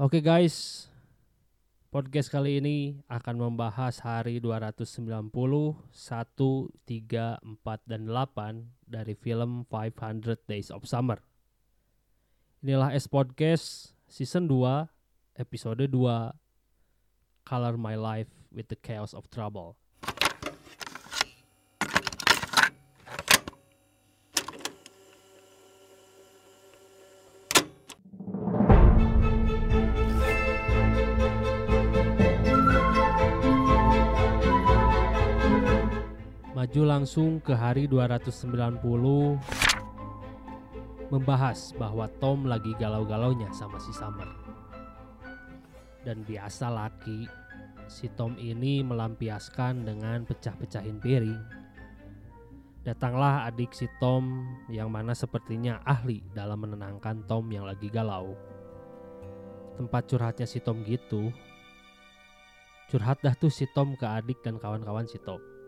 Oke guys, podcast kali ini akan membahas hari 290, 1, 3, 4, dan 8 dari film 500 Days of Summer. Inilah S Podcast Season 2, Episode 2, Color My Life with the Chaos of Trouble. Maju langsung ke hari 290 membahas bahwa Tom lagi galau-galaunya sama si Summer. Dan biasa laki, si Tom ini melampiaskan dengan pecah-pecahin piring. Datanglah adik si Tom yang mana sepertinya ahli dalam menenangkan Tom yang lagi galau. Tempat curhatnya si Tom gitu. Curhat dah tuh si Tom ke adik dan kawan-kawan si Tom.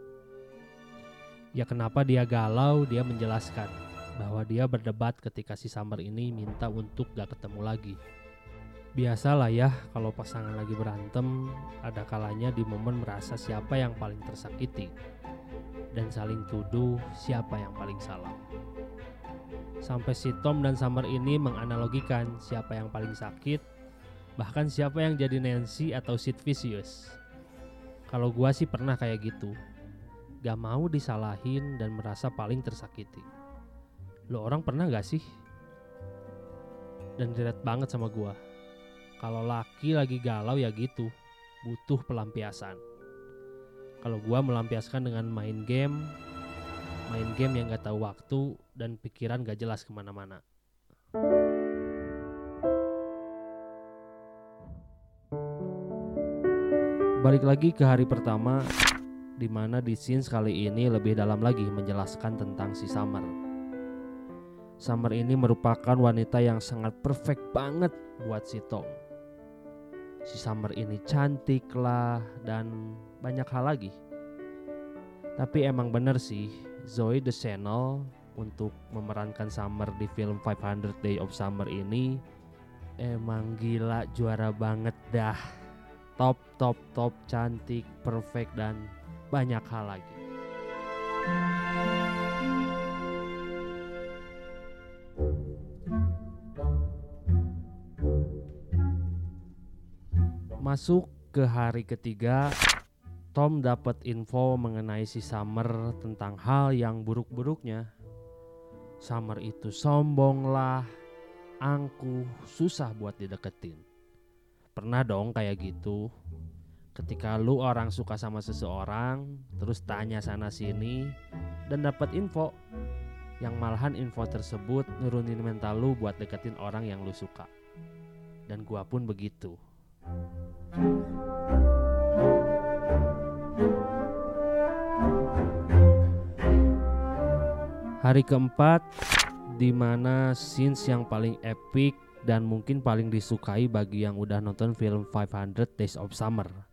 Ya kenapa dia galau, dia menjelaskan bahwa dia berdebat ketika si Summer ini minta untuk gak ketemu lagi. Biasalah ya kalau pasangan lagi berantem, ada kalanya di momen merasa siapa yang paling tersakiti dan saling tuduh siapa yang paling salah. Sampai si Tom dan Summer ini menganalogikan siapa yang paling sakit, bahkan siapa yang jadi Nancy atau Sid Vicious. Kalau gua sih pernah kayak gitu, gak mau disalahin dan merasa paling tersakiti. Lo orang pernah gak sih? Dan relate banget sama gua. Kalau laki lagi galau ya gitu, butuh pelampiasan. Kalau gua melampiaskan dengan main game, main game yang gak tahu waktu dan pikiran gak jelas ke mana-mana. Balik lagi ke hari pertama, di mana di scene kali ini lebih dalam lagi menjelaskan tentang si Summer. Summer ini merupakan wanita yang sangat perfect banget buat si Tom. Si Summer ini cantik lah dan banyak hal lagi. Tapi emang bener sih, Zoe Deschanel untuk memerankan Summer di film 500 Day of Summer ini emang gila juara banget dah. Top, top, top, cantik, perfect dan banyak hal lagi. Masuk ke hari ketiga, Tom dapat info mengenai si Summer tentang hal yang buruk-buruknya. Summer itu sombong lah, angkuh, susah buat dideketin. Pernah dong kayak gitu, ketika lu orang suka sama seseorang terus tanya sana sini dan dapat info yang malahan info tersebut nurunin mental lu buat deketin orang yang lu suka. Dan gua pun begitu. Hari keempat di mana scenes yang paling epic dan mungkin paling disukai bagi yang udah nonton film 500 Days of Summer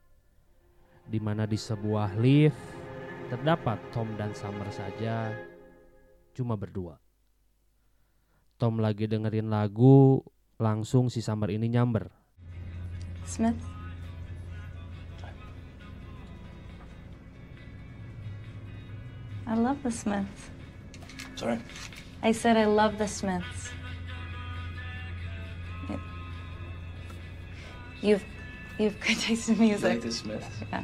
di mana di sebuah lift terdapat Tom dan Summer saja cuma berdua. Tom lagi dengerin lagu, langsung si Summer ini nyamber. Smith? I love the Smiths. Sorry? I said I love the Smiths. It- You've you've good taste in You music. like the Smiths? Yeah.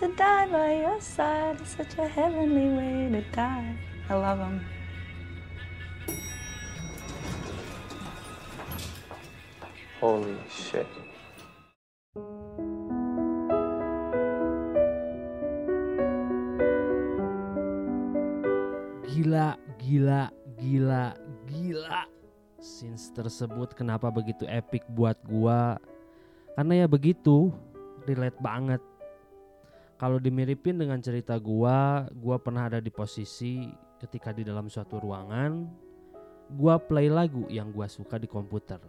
To die by your side is such a heavenly way to die. I love them. Holy shit. Gila, gila, gila, gila. Scenes tersebut kenapa begitu epic buat gua? Karena ya begitu, relate banget. Kalau dimiripin dengan cerita gua, gua pernah ada di posisi ketika di dalam suatu ruangan, gua play lagu yang gua suka di komputer.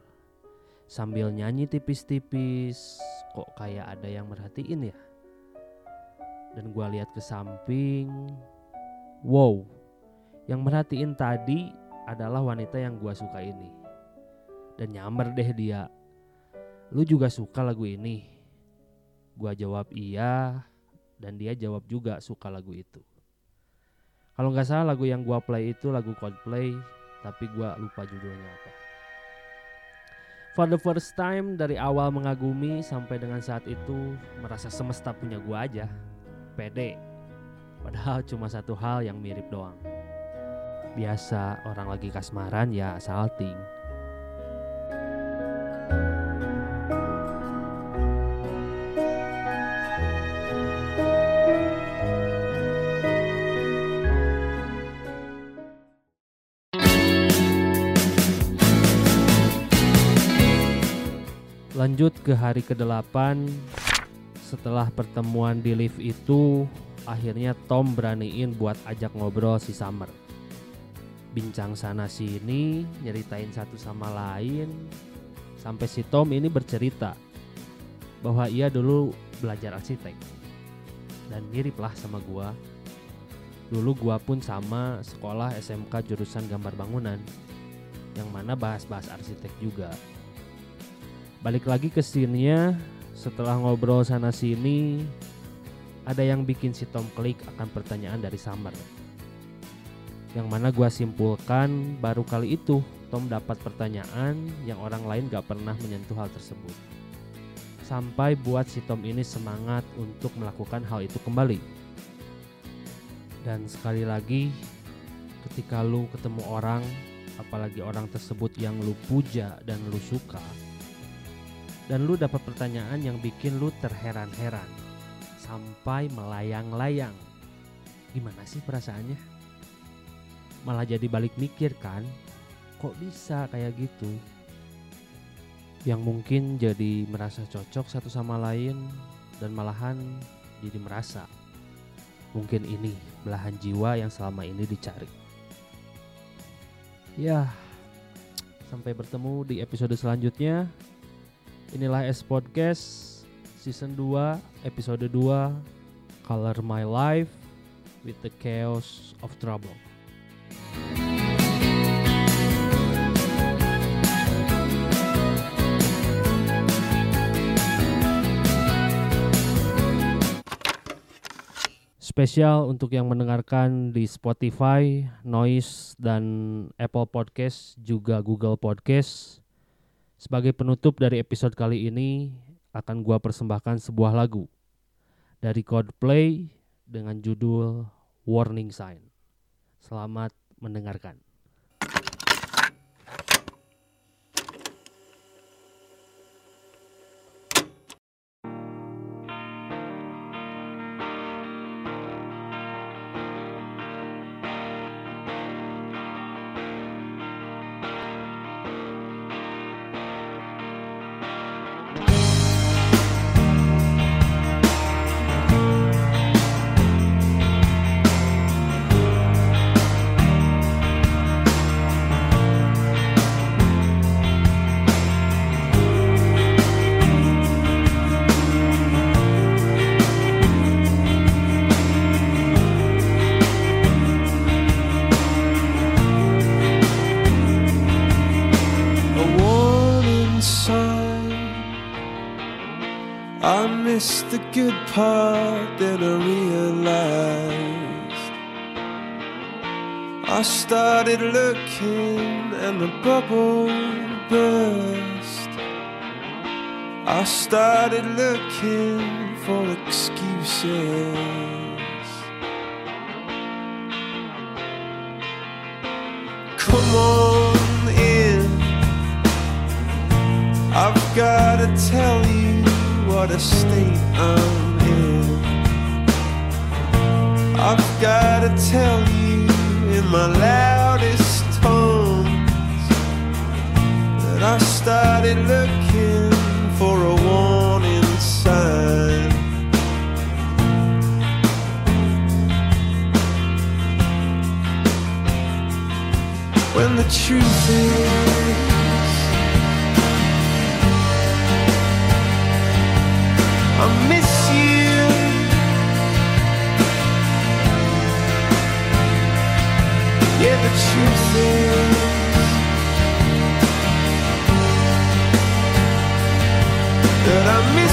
Sambil nyanyi tipis-tipis, kok kayak ada yang merhatiin ya? Dan gua lihat ke samping, wow, yang merhatiin tadi adalah wanita yang gua suka ini. Dan nyamber deh dia. Lu juga suka lagu ini? Gua jawab iya dan dia jawab juga suka lagu itu. Kalau nggak salah lagu yang gua play itu lagu Coldplay, tapi gua lupa judulnya apa. For the first time dari awal mengagumi sampai dengan saat itu merasa semesta punya gua aja. Pede. Padahal cuma satu hal yang mirip doang. Biasa orang lagi kasmaran ya salting. Lanjut ke hari ke-8 Setelah pertemuan di lift itu Akhirnya Tom beraniin buat ajak ngobrol si Summer. Bincang sana sini Nyeritain satu sama lain. Sampai si Tom ini bercerita Bahwa ia dulu belajar arsitek Dan mirip lah sama gua. Dulu gua pun sama sekolah SMK jurusan gambar bangunan Yang mana bahas-bahas arsitek juga balik lagi ke scene-nya. Setelah ngobrol sana sini ada yang bikin si Tom klik akan pertanyaan dari Summer. Yang mana gua simpulkan baru kali itu Tom dapat pertanyaan yang orang lain gak pernah menyentuh hal tersebut. Sampai buat si Tom ini semangat untuk melakukan hal itu kembali. Dan sekali lagi ketika lu ketemu orang apalagi orang tersebut yang lu puja dan lu suka dan lu dapat pertanyaan yang bikin lu terheran-heran sampai melayang-layang. Gimana sih perasaannya? Malah jadi balik mikir kan, kok bisa kayak gitu? Yang mungkin jadi merasa cocok satu sama lain dan malahan jadi merasa mungkin ini belahan jiwa yang selama ini dicari. Ya, sampai bertemu di episode selanjutnya. Inilah S Podcast Season 2 Episode 2 Color My Life With the Chaos of Trouble Spesial untuk yang mendengarkan di Spotify, Noise, dan Apple Podcast, juga Google Podcast. Sebagai penutup dari episode kali ini, akan gua persembahkan sebuah lagu dari Coldplay dengan judul Warning Sign. Selamat mendengarkan. Good part, then I realized. I started looking and the bubble burst. I started looking for excuses. Come on in. I've gotta tell you what a state I'm in. I've gotta tell you in my loudest tones that I started looking for a warning sign. When the truth is that I miss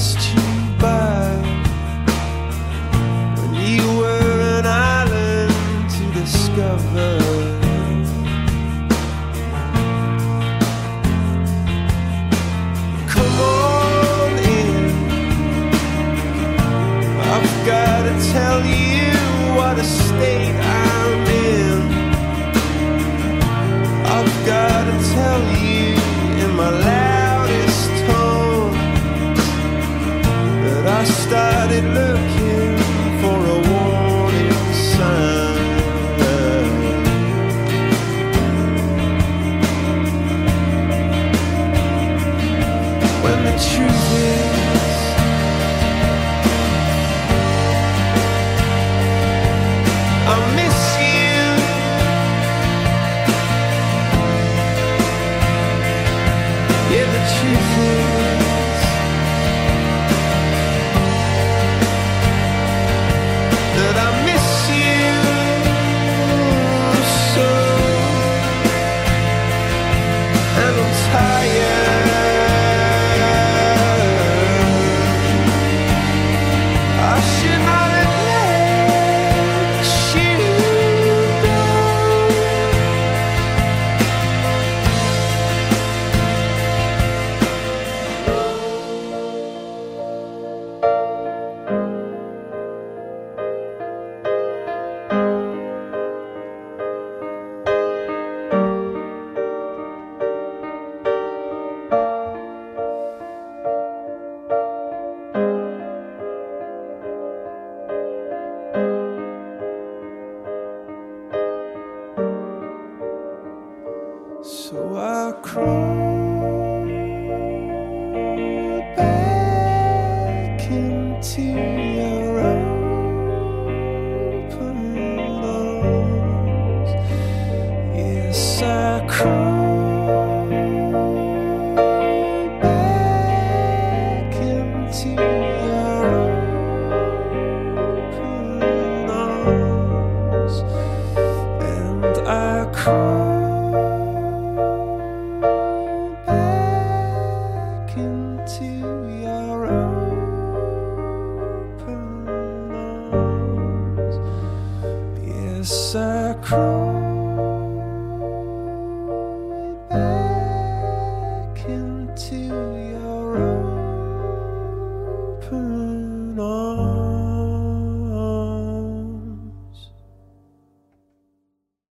passed you cross